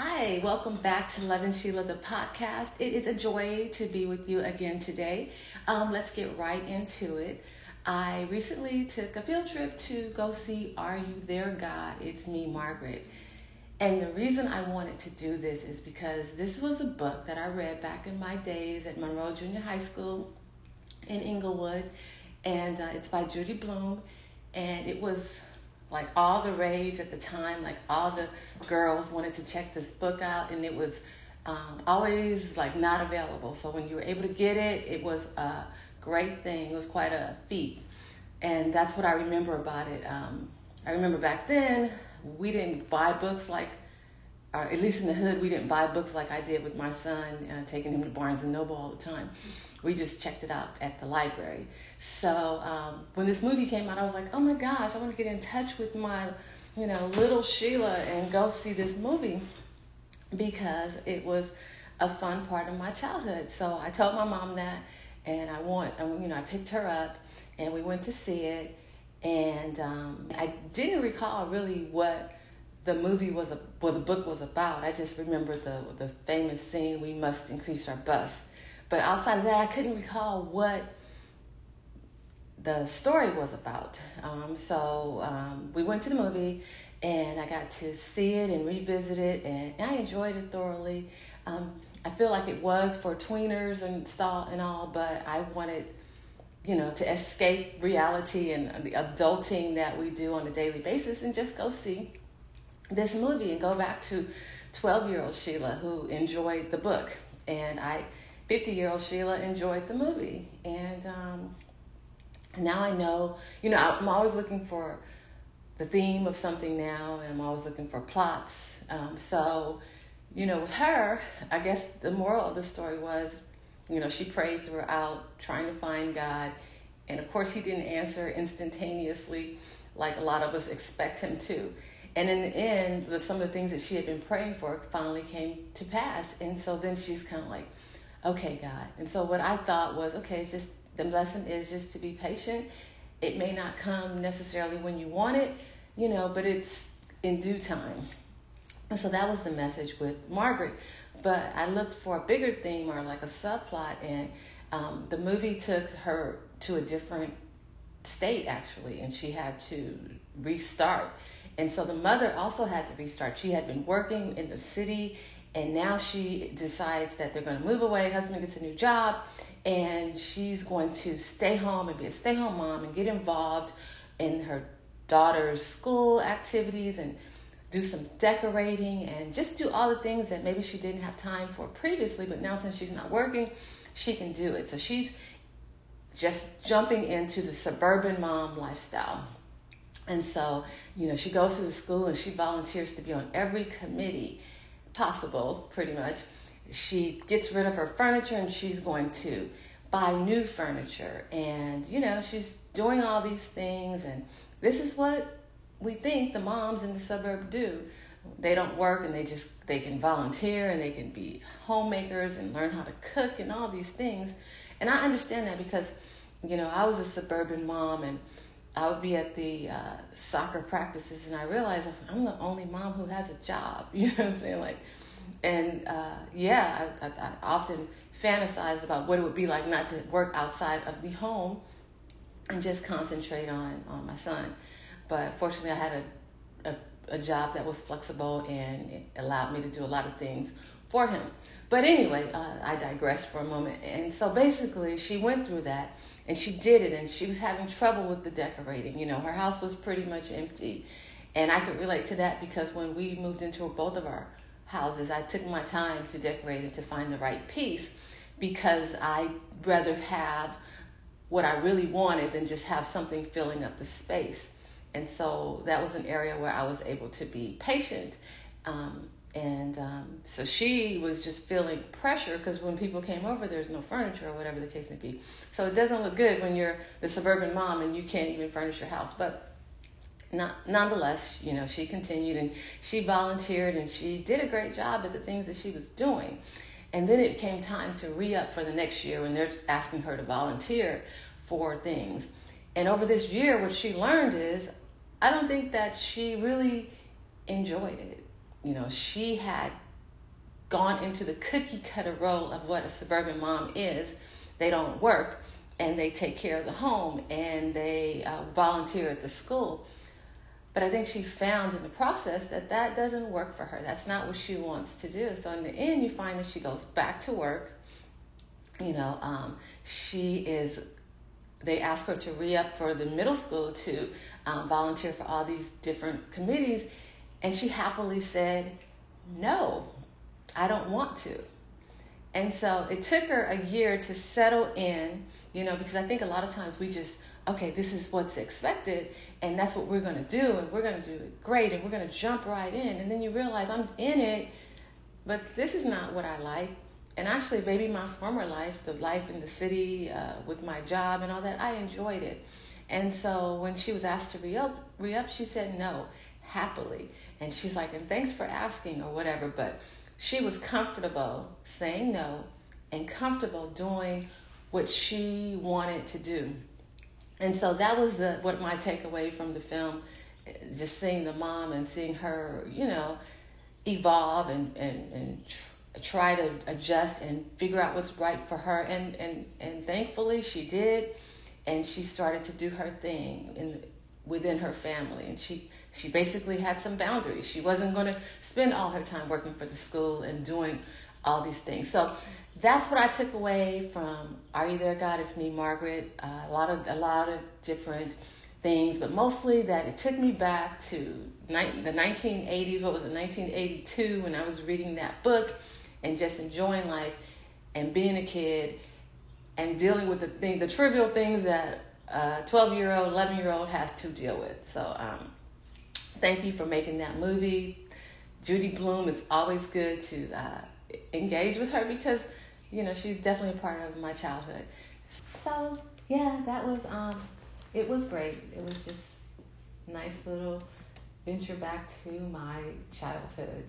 Hi, welcome back to Love and Sheila, the podcast. It is a joy to be with you again today. Um, let's get right into it. I recently took a field trip to go see Are You There, God? It's Me, Margaret. And the reason I wanted to do this is because this was a book that I read back in my days at Monroe Junior High School in Englewood. And uh, it's by Judy Blume. And it was like all the rage at the time. Like all the girls wanted to check this book out, and it was um, always like not available. So when you were able to get it, it was a great thing. It was quite a feat, and that's what I remember about it. Um, I remember back then we didn't buy books like, or at least in the hood, we didn't buy books like I did with my son, uh, taking him to Barnes and Noble all the time. We just checked it out at the library. So um, when this movie came out, I was like, oh my gosh, I want to get in touch with my, you know, little Sheila and go see this movie because it was a fun part of my childhood. So I told my mom that, and I want, you know, I picked her up, and we went to see it, and um, I didn't recall really what the movie was, a, what the book was about. I just remember the the famous scene, "We must increase our bus," but outside of that, I couldn't recall what the story was about. Um, so um, we went to the movie and I got to see it and revisit it, and I enjoyed it thoroughly. Um, I feel like it was for tweeners and stuff and all, but I wanted, you know, to escape reality and the adulting that we do on a daily basis and just go see this movie and go back to 12 year old Sheila who enjoyed the book, and I, 50 year old Sheila, enjoyed the movie. And, um, now I know, you know, I'm always looking for the theme of something now, and I'm always looking for plots. Um, so, you know, with her, I guess the moral of the story was, you know, she prayed throughout trying to find God. And of course, he didn't answer instantaneously like a lot of us expect him to. And in the end, some of the things that she had been praying for finally came to pass. And so then she's kind of like, okay, God. And so what I thought was, okay, it's just the lesson is just to be patient. It may not come necessarily when you want it, you know, but it's in due time. And so that was the message with Margaret. But I looked for a bigger theme or like a subplot, and um, the movie took her to a different state actually, and she had to restart. And so the mother also had to restart. She had been working in the city, and now she decides that they're going to move away. Husband gets a new job, and she's going to stay home and be a stay home mom and get involved in her daughter's school activities and do some decorating and just do all the things that maybe she didn't have time for previously, but now since she's not working, she can do it. So she's just jumping into the suburban mom lifestyle. And so, you know, she goes to the school and she volunteers to be on every committee possible, pretty much she gets rid of her furniture and she's going to buy new furniture. And you know she's doing all these things. And this is what we think the moms in the suburb do. They don't work and they just they can volunteer and they can be homemakers and learn how to cook and all these things. And i understand that because you know i was a suburban mom and i would be at the uh, soccer practices and i realized i'm the only mom who has a job. You know what i'm saying? Like and uh, yeah, I, I, I, often fantasize about what it would be like not to work outside of the home and just concentrate on, on my son. But fortunately, I had a, a, a job that was flexible and it allowed me to do a lot of things for him. But anyway, uh, I digress for a moment. And so basically, she went through that and she did it, and she was having trouble with the decorating. You know, her house was pretty much empty. And I could relate to that because when we moved into both of our houses. I took my time to decorate it to find the right piece because I'd rather have what I really wanted than just have something filling up the space. And so that was an area where I was able to be patient. Um, and um, so she was just feeling pressure because when people came over, there's no furniture or whatever the case may be. So it doesn't look good when you're the suburban mom and you can't even furnish your house. But not, nonetheless, you know, she continued and she volunteered and she did a great job at the things that she was doing. And then it came time to re up for the next year when they're asking her to volunteer for things. And over this year, what she learned is I don't think that she really enjoyed it. You know, she had gone into the cookie cutter role of what a suburban mom is. They don't work and they take care of the home and they uh, volunteer at the school. But I think she found in the process that that doesn't work for her. That's not what she wants to do. So in the end, you find that she goes back to work. You know, um, she is. They ask her to re up for the middle school to um, volunteer for all these different committees, and she happily said, "No, I don't want to." And so it took her a year to settle in, you know, because I think a lot of times we just, okay, this is what's expected, and that's what we're to do, and we're to do it great, and we're to jump right in. And then you realize I'm in it, but this is not what I like. And actually, maybe my former life, the life in the city uh, with my job and all that, I enjoyed it. And so when she was asked to re up, re up, she said no, happily. And she's like, and thanks for asking or whatever. But she was comfortable saying no and comfortable doing what she wanted to do. And so that was the what my takeaway from the film, just seeing the mom and seeing her, you know, evolve and and and tr- try to adjust and figure out what's right for her. And and and thankfully she did, and she started to do her thing in within her family, and she she basically had some boundaries. She wasn't going to spend all her time working for the school and doing all these things. So that's what I took away from Are You There, God? It's Me, Margaret. Uh, a lot of a lot of different things, but mostly that it took me back to ni- the 1980s. What was it, 1982, when I was reading that book and just enjoying life and being a kid and dealing with the thing, the trivial things that a 12 year old, 11 year old has to deal with. So, um, thank you for making that movie. Judy Blume, it's always good to uh, engage with her because you know, she's definitely a part of my childhood. So yeah, that was um, it was great. It was just nice little venture back to my childhood.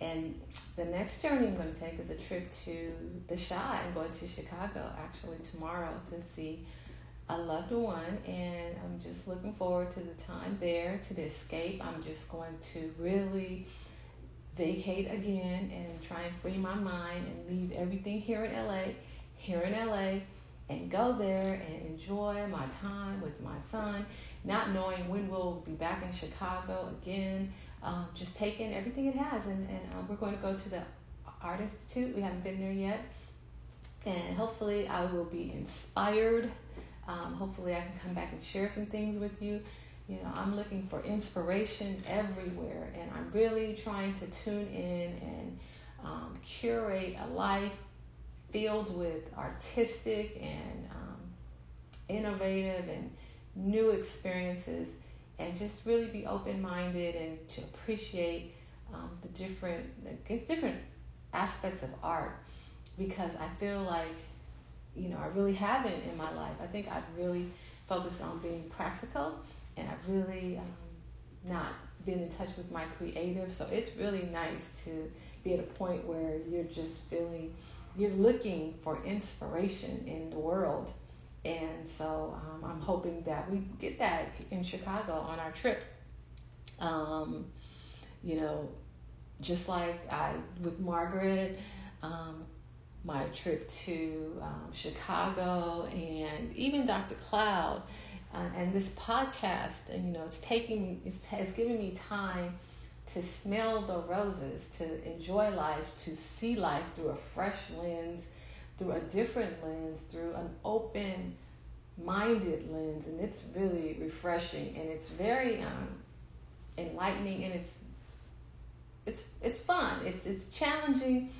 And the next journey I'm going to take is a trip to the Chi. I'm going to Chicago actually tomorrow to see a loved one, and I'm just looking forward to the time there to the escape. I'm just going to really vacate again and try and free my mind and leave everything here in LA, here in LA, and go there and enjoy my time with my son, not knowing when we'll be back in Chicago again. Um, just taking everything it has, and, and um, we're going to go to the Art Institute. We haven't been there yet, and hopefully, I will be inspired. Um, hopefully, I can come back and share some things with you. You know, I'm looking for inspiration everywhere, and I'm really trying to tune in and um, curate a life filled with artistic and um, innovative and new experiences, and just really be open minded and to appreciate um, the different the different aspects of art because I feel like you know I really haven't in my life. I think I've really focused on being practical and I've really um, not been in touch with my creative. So it's really nice to be at a point where you're just feeling, you're looking for inspiration in the world. And so um, I'm hoping that we get that in Chicago on our trip. Um, you know, just like I with Margaret, um, my trip to um, Chicago, and even Dr. Cloud uh, and this podcast, and you know, it's taking me, it has given me time to smell the roses, to enjoy life, to see life through a fresh lens, through a different lens, through an open minded lens. And it's really refreshing and it's very um, enlightening and it's it's it's fun. It's it's challenging,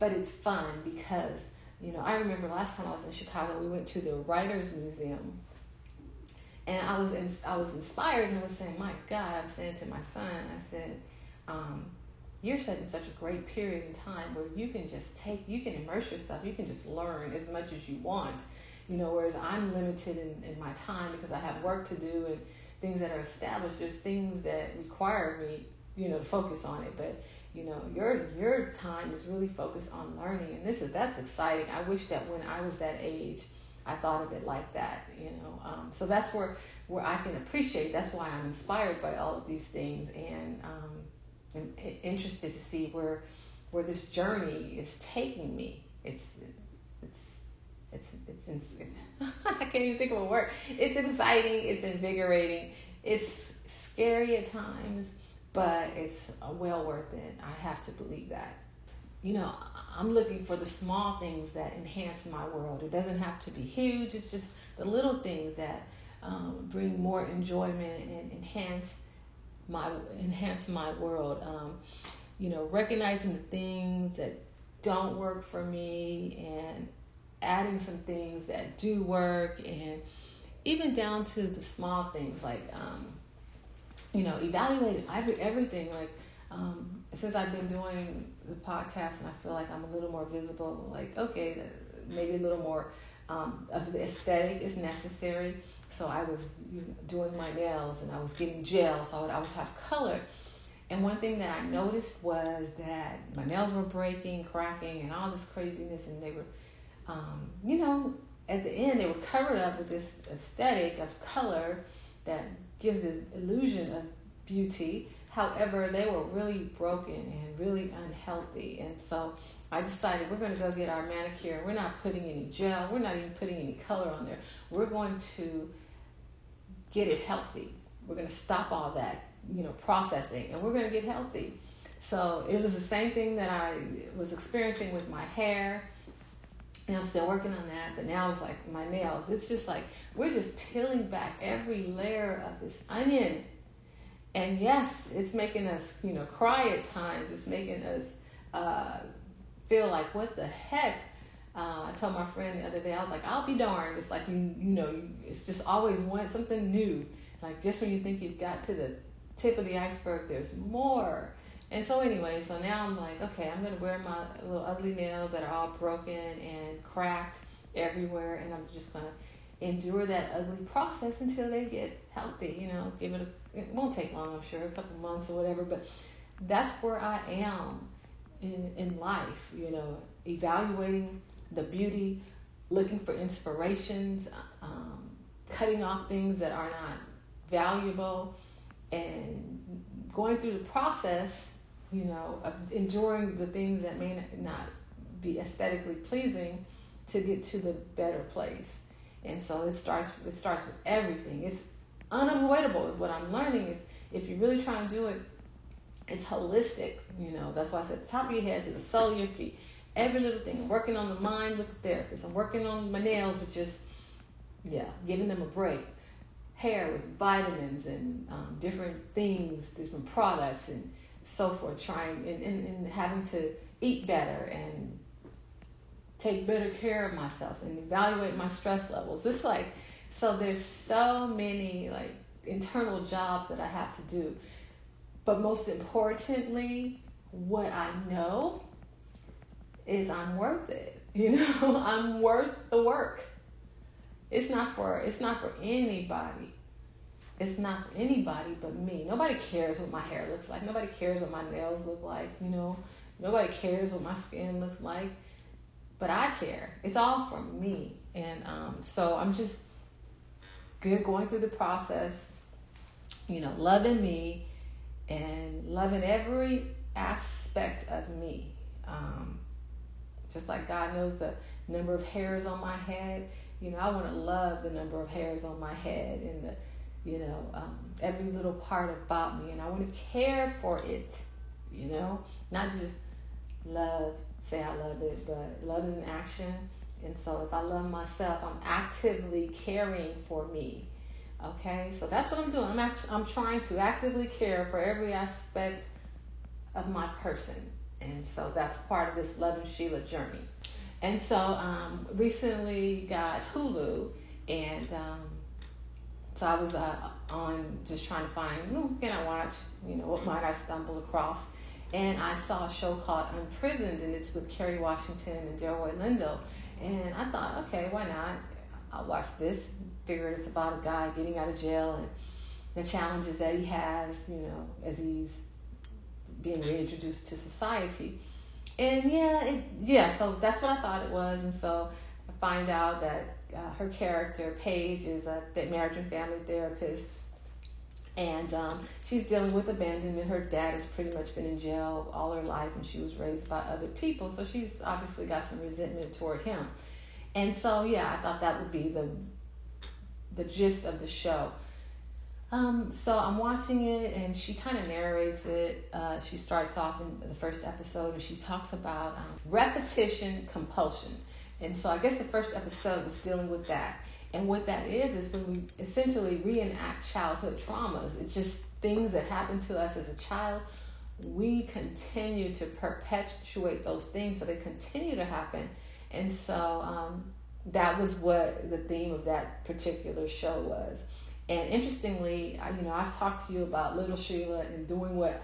but it's fun because you know I remember last time I was in Chicago, we went to the Writers Museum and I was in, I was inspired and I was saying, my God, I was saying to my son, I said, um, you're setting such a great period in time where you can just take, you can immerse yourself, you can just learn as much as you want, you know, whereas I'm limited in, in my time because I have work to do and things that are established. There's things that require me, you know, to focus on it, but you know your your time is really focused on learning and this is that's exciting i wish that when i was that age I thought of it like that, you know. Um, so that's where where I can appreciate. That's why I'm inspired by all of these things, and um, I'm interested to see where where this journey is taking me. It's it's it's it's, it's I can't even think of a word. It's exciting. It's invigorating. It's scary at times, but it's well worth it. I have to believe that. You know, I'm looking for the small things that enhance my world. It doesn't have to be huge. It's just the little things that um, bring more enjoyment and enhance my enhance my world. Um, you know, recognizing the things that don't work for me and adding some things that do work and even down to the small things like um, you know evaluating every, everything like um, since I've been doing the podcast and I feel like I'm a little more visible like okay maybe a little more um, of the aesthetic is necessary so I was doing my nails and I was getting gel, so I would always have color. And one thing that I noticed was that my nails were breaking, cracking, and all this craziness, and they were, um, you know, at the end they were covered up with this aesthetic of color that gives the illusion of beauty. However, they were really broken and really unhealthy, and so I decided we're going to go get our manicure. We're not putting any gel. We're not even putting any color on there. We're going to get it healthy. We're going to stop all that, you know, processing, and we're going to get healthy. So it was the same thing that I was experiencing with my hair. And I'm still working on that, but now it's like my nails. It's just like we're just peeling back every layer of this onion. And yes, it's making us, you know, cry at times. It's making us uh, feel like, what the heck? Uh, I told my friend the other day, I was like, I'll be darned. It's like, you, you know, it's just always one something new. Like just when you think you've got to the tip of the iceberg, there's more. And so anyway, so now I'm like, okay, I'm gonna wear my little ugly nails that are all broken and cracked everywhere, and I'm just gonna endure that ugly process until they get healthy. You know, give it a. It won't take long, I'm sure, a couple months or whatever, but that's where I am in, in life, you know, evaluating the beauty, looking for inspirations, um, cutting off things that are not valuable, and going through the process, you know, of enduring the things that may not be aesthetically pleasing to get to the better place. And so it starts it starts with everything. It's unavoidable is what I'm learning. It's if you really try and do it it's holistic, you know. That's why I said the top of your head to the sole of your feet. Every little thing. I'm working on the mind with the therapist. I'm working on my nails with just, yeah, giving them a break. Hair with vitamins and um, different things, different products, and so forth. Trying and, and, and having to eat better and take better care of myself and evaluate my stress levels. It's like, so there's so many like internal jobs that I have to do but most importantly, what I know is I'm worth it. You know, I'm worth the work. It's not for it's not for anybody. It's not for anybody but me. Nobody cares what my hair looks like. Nobody cares what my nails look like, you know. Nobody cares what my skin looks like. But I care. It's all for me. And um, so I'm just good going through the process, you know, loving me and loving every aspect of me. Um, just like God knows the number of hairs on my head, you know, I want to love the number of hairs on my head and the, you know, um, every little part about me, and I want to care for it, you know, not just love, say I love it, but love is an action. And so if I love myself, I'm actively caring for me. Okay, so that's what I'm doing. I'm act- I'm trying to actively care for every aspect of my person, and so that's part of this Loving Sheila journey. And so um, recently got Hulu, and um, so I was uh, on just trying to find, who can I watch? You know, what might I stumble across? And I saw a show called Unprisoned, and it's with Kerry Washington and Delroy Lindo. And I thought, okay, why not? I'll watch this figure it's about a guy getting out of jail and the challenges that he has, you know, as he's being reintroduced to society. And yeah, it, yeah, so that's what I thought it was. And so I find out that uh, her character, Paige, is a marriage and family therapist. And um, she's dealing with abandonment. Her dad has pretty much been in jail all her life, and she was raised by other people, so she's obviously got some resentment toward him. And so, yeah, I thought that would be the the gist of the show. Um, so I'm watching it, and she kind of narrates it. Uh, she starts off in the first episode, and she talks about um, repetition compulsion. And so I guess the first episode was dealing with that. And what that is is when we essentially reenact childhood traumas. It's just things that happened to us as a child. We continue to perpetuate those things, so they continue to happen. And so um, that was what the theme of that particular show was. And interestingly, you know, I've talked to you about Little Sheila and doing what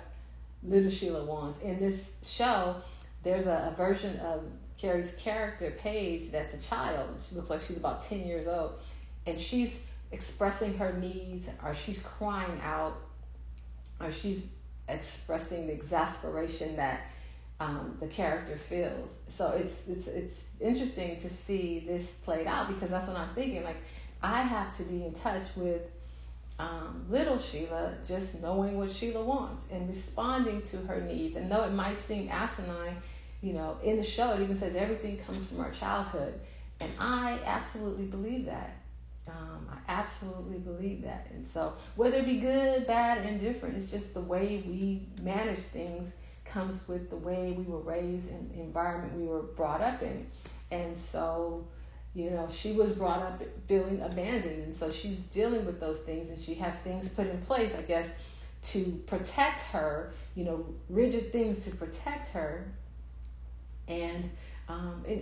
Little Sheila wants. In this show, there's a, a version of Carrie's character, Paige, that's a child. She looks like she's about 10 years old. And she's expressing her needs, or she's crying out, or she's expressing the exasperation that um, the character feels. So it's it's it's interesting to see this played out because that's what I'm thinking. Like I have to be in touch with um, little Sheila, just knowing what Sheila wants and responding to her needs. And though it might seem asinine, you know, in the show it even says everything comes from our childhood, and I absolutely believe that. Um, I absolutely believe that. And so, whether it be good, bad, indifferent, it's just the way we manage things comes with the way we were raised and the environment we were brought up in. And so, you know, she was brought up feeling abandoned. And so she's dealing with those things and she has things put in place, I guess, to protect her, you know, rigid things to protect her. And, um, and,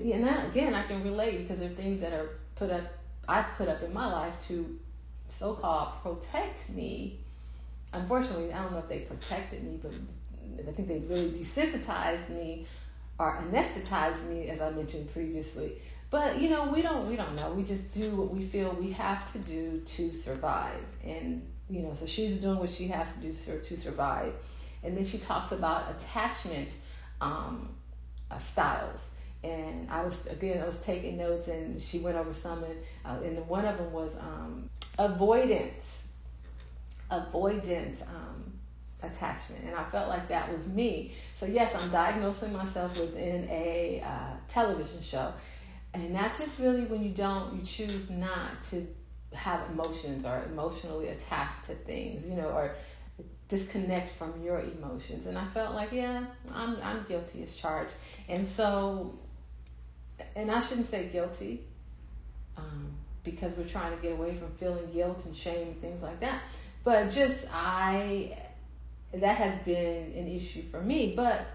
again, I can relate because there are things that are put up, I've put up in my life to so called protect me. Unfortunately, I don't know if they protected me, but I think they really desensitized me or anesthetized me, as I mentioned previously. But you know, we don't we don't know. We just do what we feel we have to do to survive, and you know, so she's doing what she has to do to survive. And then she talks about attachment um, uh, styles. And I was again, I was taking notes, and she went over some, and, uh, and one of them was um, avoidance. Avoidance. Um, attachment and i felt like that was me so yes i'm diagnosing myself within a uh, television show and that's just really when you don't you choose not to have emotions or emotionally attached to things you know or disconnect from your emotions and i felt like yeah i'm, I'm guilty as charged and so and i shouldn't say guilty um, because we're trying to get away from feeling guilt and shame and things like that but just i that has been an issue for me. But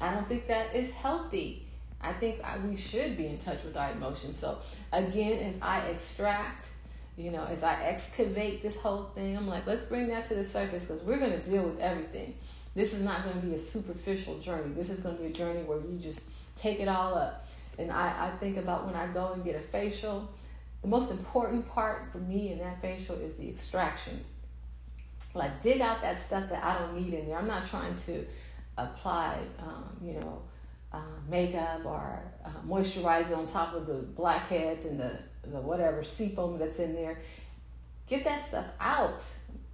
I don't think that is healthy. I think I, we should be in touch with our emotions. So again, as I extract, you know, as I excavate this whole thing, I'm like, let's bring that to the surface because we're going to deal with everything. This is not going to be a superficial journey. This is going to be a journey where you just take it all up. And I, I think about when I go and get a facial, the most important part for me in that facial is the extractions like dig out that stuff that I don't need in there. I'm not trying to apply, um, you know, uh, makeup or uh, moisturizer on top of the blackheads and the, the whatever seafoam that's in there. Get that stuff out.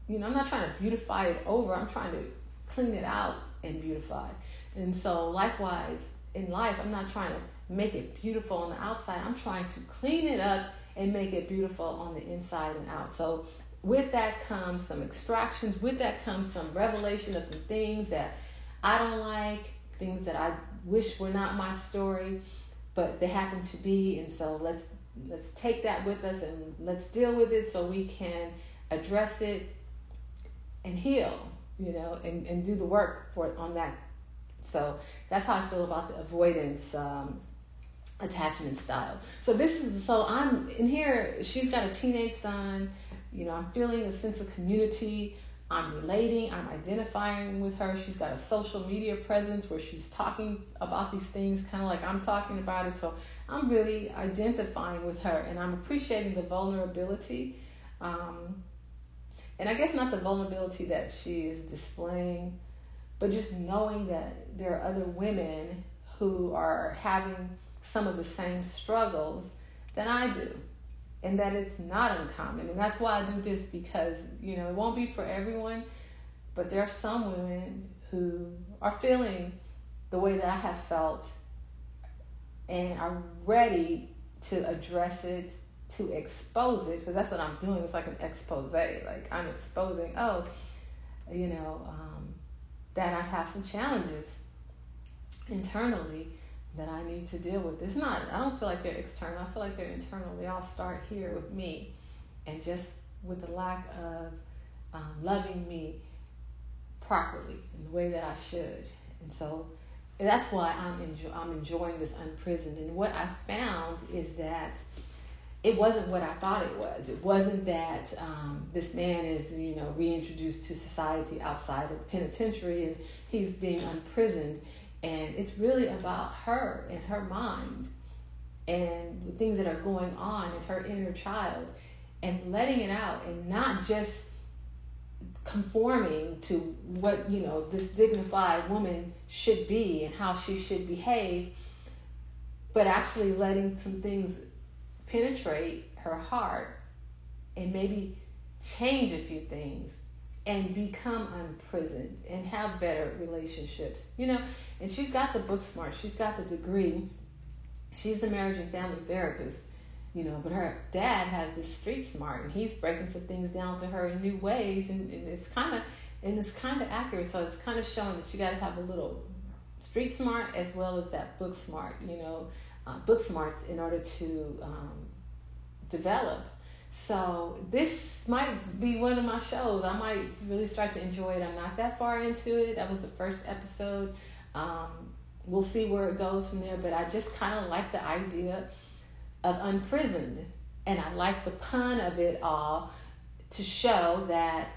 You know, I'm not trying to beautify it over. I'm trying to clean it out and beautify. And so, likewise, in life, I'm not trying to make it beautiful on the outside. I'm trying to clean it up and make it beautiful on the inside and out. So with that comes some extractions. With that comes some revelation of some things that I don't like, things that I wish were not my story, but they happen to be. And so let's let's take that with us and let's deal with it so we can address it and heal, you know, and, and do the work for on that. So that's how I feel about the avoidance um, attachment style. So this is so I'm in here. She's got a teenage son you know, I'm feeling a sense of community. I'm relating, I'm identifying with her. She's got a social media presence where she's talking about these things, kind of like I'm talking about it. So I'm really identifying with her and I'm appreciating the vulnerability. Um, and I guess not the vulnerability that she is displaying, but just knowing that there are other women who are having some of the same struggles than I do and that it's not uncommon. And that's why I do this because, you know, it won't be for everyone, but there are some women who are feeling the way that I have felt and are ready to address it, to expose it, because that's what I'm doing. It's like an expose. Like I'm exposing, oh, you know, um, that I have some challenges internally that I need to deal with. It's not, I don't feel like they're external. I feel like they're internal. They all start here with me and just with the lack of um, loving me properly in the way that I should. And so that's why I'm, enjoy- I'm enjoying this unprisoned. And what I found is that it wasn't what I thought it was. It wasn't that um, this man is, you know, reintroduced to society outside of penitentiary and he's being unprisoned. And it's really about her and her mind and the things that are going on in her inner child and letting it out and not just conforming to what, you know, this dignified woman should be and how she should behave, but actually letting some things penetrate her heart and maybe change a few things and become unprisoned and have better relationships. You know, and she's got the book smart, she's got the degree, she's the marriage and family therapist, you know, but her dad has this street smart and he's breaking some things down to her in new ways and, and it's kind of and it's kind of accurate so it's kind of showing that you got to have a little street smart as well as that book smart you know uh, book smarts in order to um, develop so this might be one of my shows. I might really start to enjoy it. I'm not that far into it. That was the first episode. Um, we'll see where it goes from there. But I just kind of like the idea of unprisoned, and I like the pun of it all to show that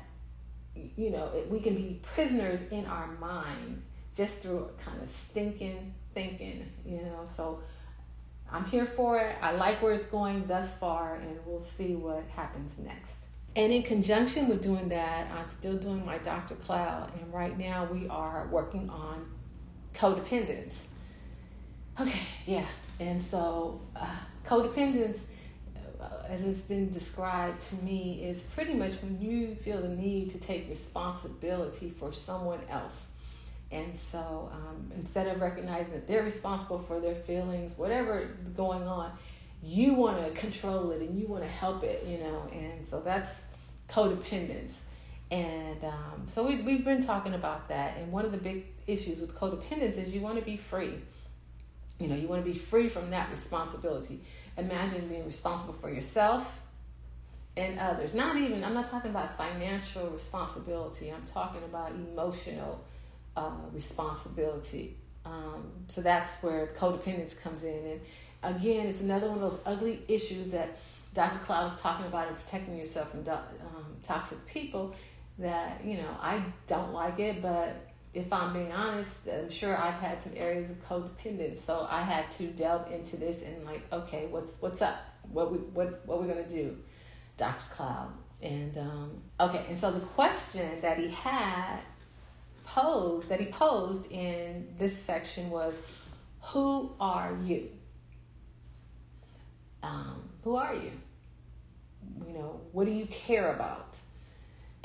you know we can be prisoners in our mind just through kind of stinking thinking. You know, so I'm here for it. I like where it's going thus far, and we'll see what happens next. And in conjunction with doing that, I'm still doing my Dr. Cloud, and right now we are working on codependence. Okay, yeah. And so, uh, codependence, uh, as it's been described to me, is pretty much when you feel the need to take responsibility for someone else and so um, instead of recognizing that they're responsible for their feelings, whatever going on, you want to control it and you want to help it, you know. And so that's codependence. And um, so we, we've been talking about that. And one of the big issues with codependence is you want to be free. You know, you want to be free from that responsibility. Imagine being responsible for yourself and others. Not even, I'm not talking about financial responsibility, I'm talking about emotional uh, responsibility. Um, so that's where codependence comes in. And again, it's another one of those ugly issues that Dr. Cloud is talking about in protecting yourself from um, toxic people. That, you know, I don't like it, but if I'm being honest, I'm sure I've had some areas of codependence. So I had to delve into this and like, okay, what's what's up? What we what what we're gonna do, Dr. Cloud? And um, okay, and so the question that he had posed that he posed in this section was, "Who are you? Um, who are you? You know, what do you care about?"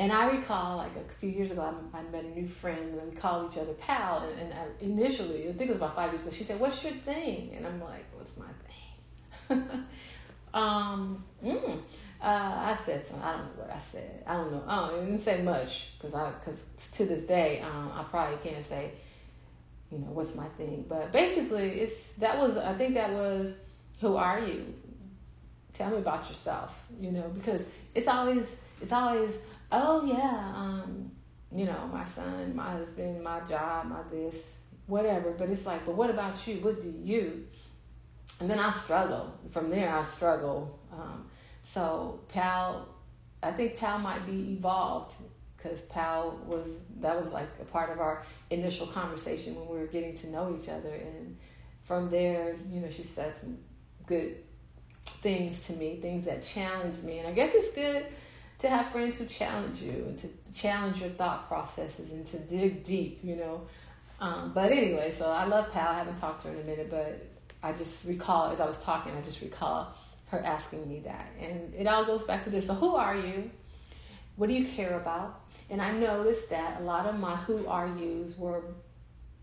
And I recall, like a few years ago, I, I met a new friend, and we called each other pal. And, and I, initially, I think it was about five years ago, she said, "What's your thing?" And I'm like, "What's my thing?" um, mm, uh, I said something. I don't know what I said. I don't know. I, don't, I didn't say much because I because to this day um, I probably can't say you know what's my thing. But basically, it's that was I think that was who are you? Tell me about yourself. You know because it's always it's always oh yeah um, you know my son, my husband, my job, my this whatever. But it's like but what about you? What do you? And then I struggle. From there, I struggle. Um, so Pal, I think Pal might be evolved because Pal was that was like a part of our initial conversation when we were getting to know each other, and from there, you know, she said some good things to me, things that challenged me, and I guess it's good to have friends who challenge you and to challenge your thought processes and to dig deep, you know. Um, but anyway, so I love Pal. I haven't talked to her in a minute, but I just recall as I was talking, I just recall her asking me that. And it all goes back to this. So who are you? What do you care about? And I noticed that a lot of my who are yous were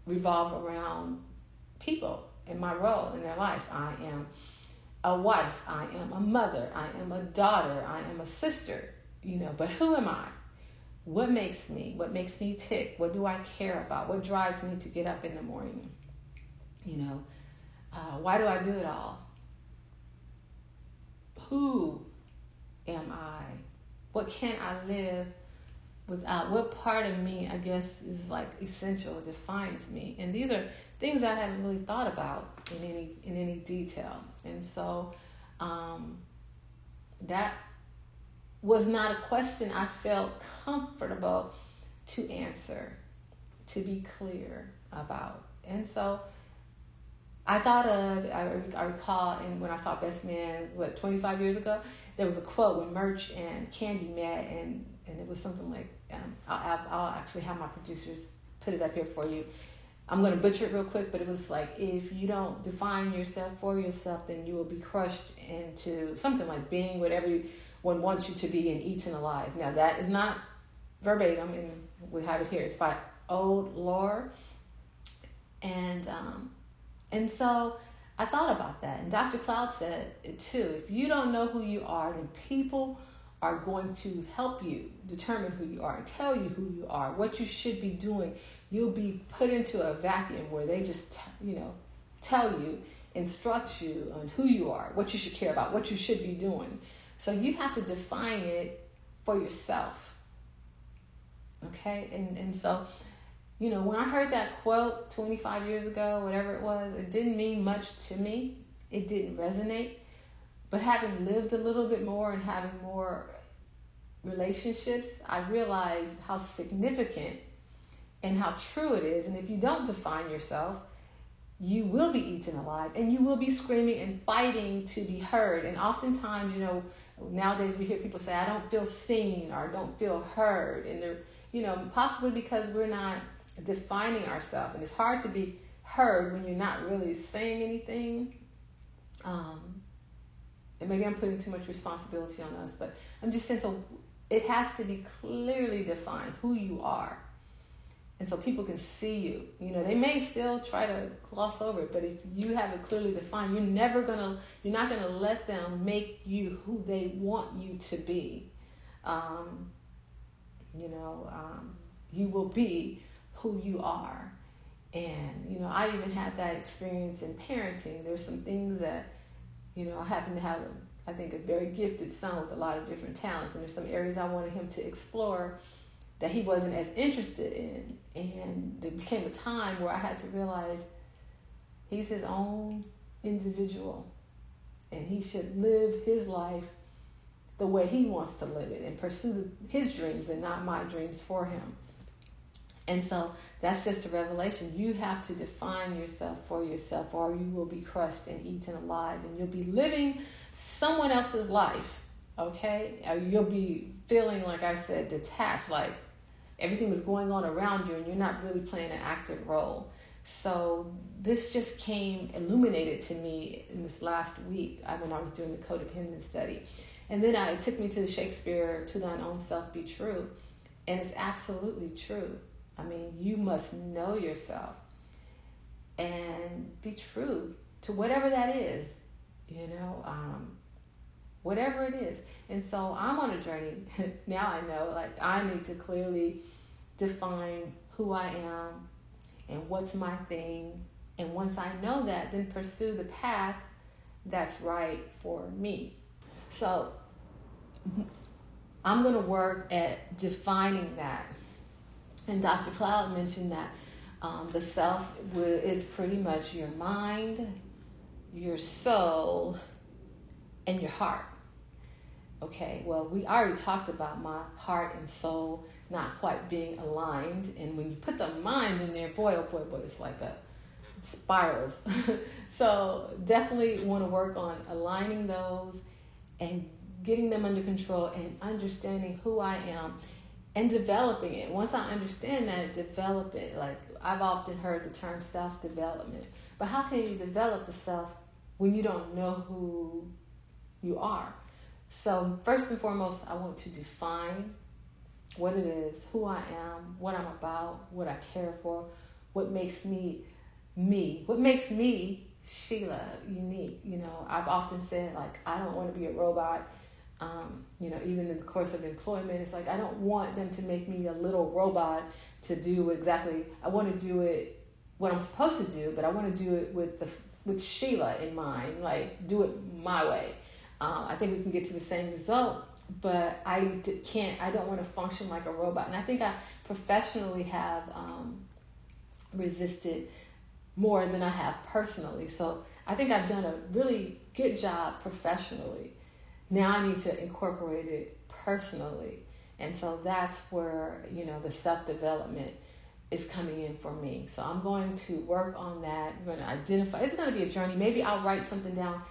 revolve around people and my role in their life. I am a wife, I am a mother, I am a daughter, I am a sister, you know, but who am I? What makes me? What makes me tick? What do I care about? What drives me to get up in the morning? You know, uh, why do I do it all? Who am I? What can I live without? What part of me, I guess, is like essential, defines me? And these are things I haven't really thought about in any in any detail. And so, um, that was not a question I felt comfortable to answer, to be clear about. And so I thought of, I, I recall, and when I saw Best Man, what, 25 years ago, there was a quote when Merch and Candy met, and, and it was something like, um, I'll, I'll actually have my producers put it up here for you. I'm going to butcher it real quick, but it was like, if you don't define yourself for yourself, then you will be crushed into something like being whatever you one wants you to be and eaten alive. Now that is not verbatim, and we have it here. It's by Old Lore, and um, and so I thought about that, and Dr. Cloud said it too. If you don't know who you are, then people are going to help you determine who you are and tell you who you are, what you should be doing. You'll be put into a vacuum where they just, you know, tell you, instruct you on who you are, what you should care about, what you should be doing. So you have to define it for yourself. Okay? And and so, you know, when I heard that quote 25 years ago, whatever it was, it didn't mean much to me. It didn't resonate. But having lived a little bit more and having more relationships, I realized how significant and how true it is. And if you don't define yourself, you will be eaten alive and you will be screaming and fighting to be heard. And oftentimes, you know, nowadays we hear people say, I don't feel seen or I don't feel heard. And they're, you know, possibly because we're not defining ourselves. And it's hard to be heard when you're not really saying anything. Um, and maybe I'm putting too much responsibility on us, but I'm just saying so it has to be clearly defined who you are and so people can see you. You know, they may still try to gloss over it, but if you have it clearly defined, you're never gonna, you're not gonna let them make you who they want you to be. Um, you know, um, you will be who you are. And, you know, I even had that experience in parenting. There's some things that, you know, I happen to have, I think, a very gifted son with a lot of different talents. And there's some areas I wanted him to explore that he wasn't as interested in. And there became a time where I had to realize he's his own individual and he should live his life the way he wants to live it and pursue his dreams and not my dreams for him. And so that's just a revelation. You have to define yourself for yourself, or you will be crushed and eaten alive, and you'll be living someone else's life, okay? You'll be feeling, like I said, detached, like everything is going on around you and you're not really playing an active role. So this just came illuminated to me in this last week uh, when I was doing the codependent study. And then I, it took me to Shakespeare, to thine own self be true. And it's absolutely true. I mean, you must know yourself and be true to whatever that is, you know, um, whatever it is. And so I'm on a journey. now I know, like, I need to clearly define who I am and what's my thing. And once I know that, then pursue the path that's right for me. So I'm going to work at defining that. And Dr. Cloud mentioned that um, the self is pretty much your mind, your soul, and your heart. Okay, well, we already talked about my heart and soul not quite being aligned. And when you put the mind in there, boy, oh boy, boy, it's like a spirals. so definitely want to work on aligning those and getting them under control and understanding who I am and developing it. Once I understand that, develop it. Like I've often heard the term self development. But how can you develop the self when you don't know who you are. So, first and foremost, I want to define what it is, who I am, what I'm about, what I care for, what makes me me, what makes me Sheila unique. You know, I've often said, like, I don't want to be a robot. Um, you know, even in the course of employment, it's like I don't want them to make me a little robot to do exactly. I want to do it what I'm supposed to do, but I want to do it with the with Sheila in mind, like do it my way. Um, I think we can get to the same result, but I can't. I don't want to function like a robot, and I think I professionally have um, resisted more than I have personally. So I think I've done a really good job professionally. Now I need to incorporate it personally, and so that's where you know the self development is coming in for me. So I'm going to work on that. I'm going to identify. It's going to be a journey. Maybe I'll write something down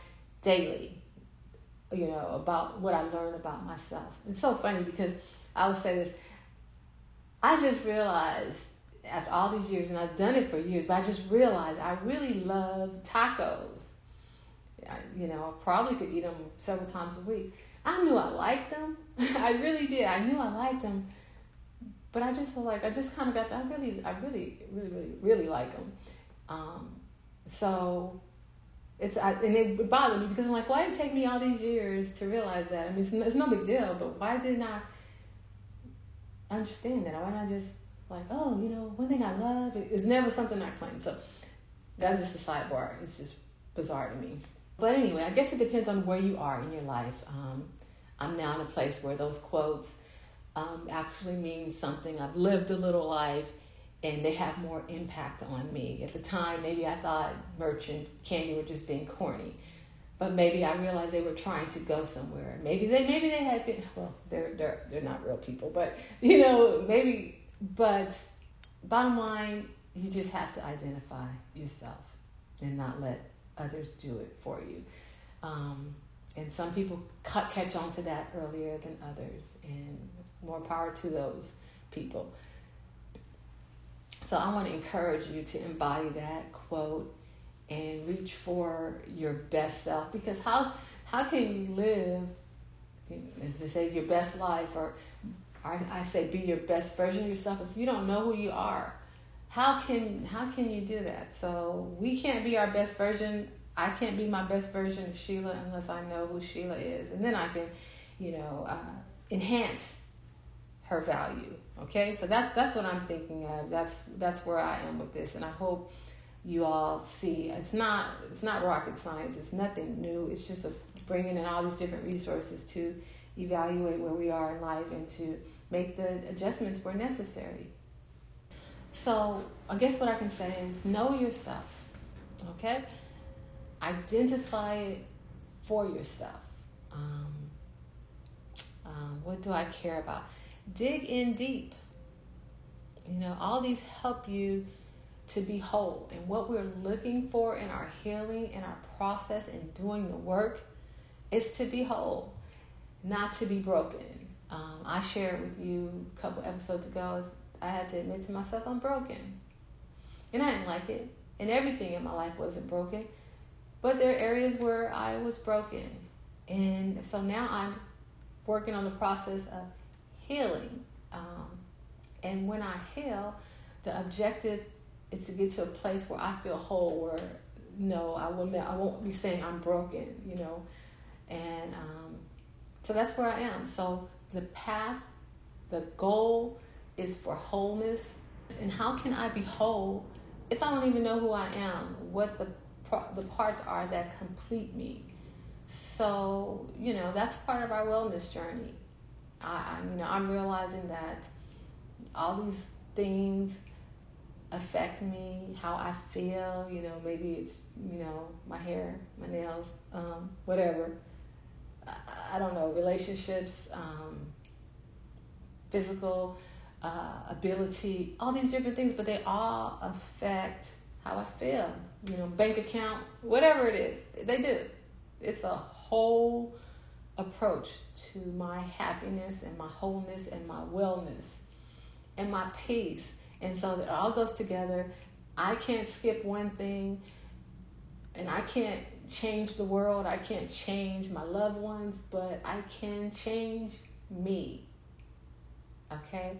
daily, you know, about what I learned about myself. It's so funny because I would say this. I just realized after all these years, and I've done it for years, but I just realized I really love tacos. I, you know, I probably could eat them several times a week. I knew I liked them. I really did. I knew I liked them but I just was like, I just kind of got, that. I really, I really, really, really, really like them. Um, so it's, I, and it bothered me because I'm like, why did it take me all these years to realize that? I mean, it's, it's no big deal, but why didn't I understand that? Why not just like, oh, you know, one thing I love is never something I claim. So that's just a sidebar. It's just bizarre to me. But anyway, I guess it depends on where you are in your life. Um, I'm now in a place where those quotes um, actually mean something. I've lived a little life and they have more impact on me. At the time, maybe I thought merchant candy were just being corny, but maybe I realized they were trying to go somewhere. Maybe they maybe they had been well, they're they're they're not real people, but you know maybe. But bottom line, you just have to identify yourself and not let others do it for you. Um, and some people cut, catch on to that earlier than others, and more power to those people. So I want to encourage you to embody that quote and reach for your best self because how how can you live as they say your best life or I say be your best version of yourself if you don't know who you are? How can how can you do that? So we can't be our best version. I can't be my best version of Sheila unless I know who Sheila is. And then I can you know uh, enhance her value. Okay, so that's that's what I'm thinking of. That's that's where I am with this, and I hope you all see it's not it's not rocket science. It's nothing new. It's just a, bringing in all these different resources to evaluate where we are in life and to make the adjustments where necessary. So I guess what I can say is know yourself. Okay, identify it for yourself. Um, um, what do I care about? Dig in deep. You know, all these help you to be whole. And what we're looking for in our healing and our process and doing the work is to be whole, not to be broken. Um, I shared with you a couple episodes ago, I had to admit to myself I'm broken. And I didn't like it. And everything in my life wasn't broken. But there are areas where I was broken. And so now I'm working on the process of healing. Um, and when I heal, the objective is to get to a place where I feel whole, where no, I will not, I won't be saying I'm broken, you know. And um, so that's where I am. So the path, the goal is for wholeness. And how can I be whole if I don't even know who I am? What the the parts are that complete me. So, you know, that's part of our wellness journey. I, you know, I'm realizing that all these things affect me, how I feel. You know, maybe it's you know my hair, my nails, um, whatever. I, I, don't know relationships, um, physical uh, ability, all these different things, but they all affect how I feel. You know, bank account, whatever it is, they do. It's a whole approach to my happiness and my wholeness and my wellness and my peace. And so that all goes together. I can't skip one thing And I can't change the world, I can't change my loved ones, but I can change me. Okay?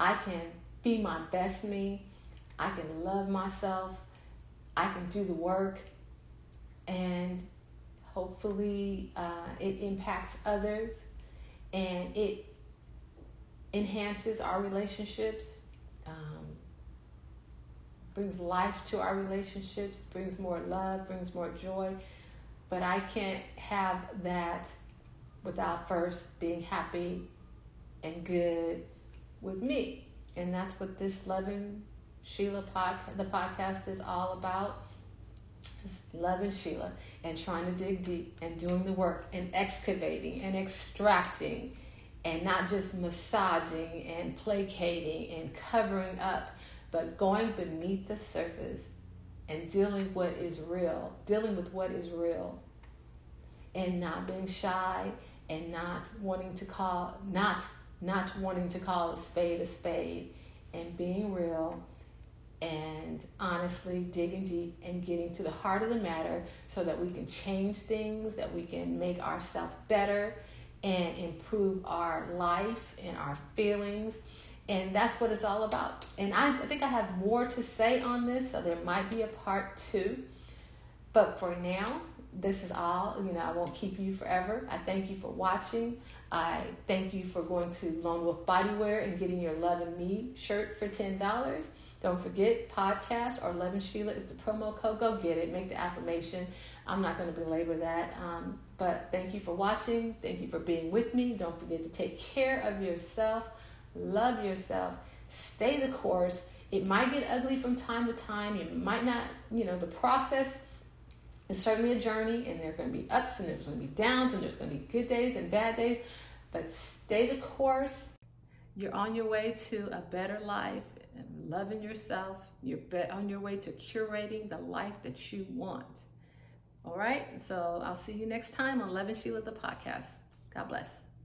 I can be my best me. I can love myself. I can do the work. And hopefully, uh, it impacts others and it enhances our relationships, um, brings life to our relationships, brings more love, brings more joy. But I can't have that without first being happy and good with me. And that's what this Loving Sheila podcast, the podcast is all about. Loving Sheila and trying to dig deep and doing the work and excavating and extracting and not just massaging and placating and covering up, but going beneath the surface and dealing what is real, dealing with what is real, and not being shy and not wanting to call not not wanting to call a spade a spade and being real and honestly digging deep and getting to the heart of the matter so that we can change things, that we can make ourselves better and improve our life and our feelings. And that's what it's all about. And I, think I have more to say on this, so there might be a part two. But for now, this is all. You know, I won't keep you forever. I thank you for watching. I thank you for going to Lone Wolf Bodywear and getting your Love and Me shirt for $10. Don't forget, podcast or Loving Sheila is the promo code. Go get it. Make the affirmation. I'm not going to belabor that. Um, but thank you for watching. Thank you for being with me. Don't forget to take care of yourself. Love yourself. Stay the course. It might get ugly from time to time. You might not, you know, the process is certainly a journey, and there are going to be ups and there's going to be downs, and there's going to be good days and bad days. But stay the course. You're on your way to a better life and loving yourself. You're on your way to curating the life that you want. All right. So I'll see you next time on Love Loving Sheila the podcast. God bless.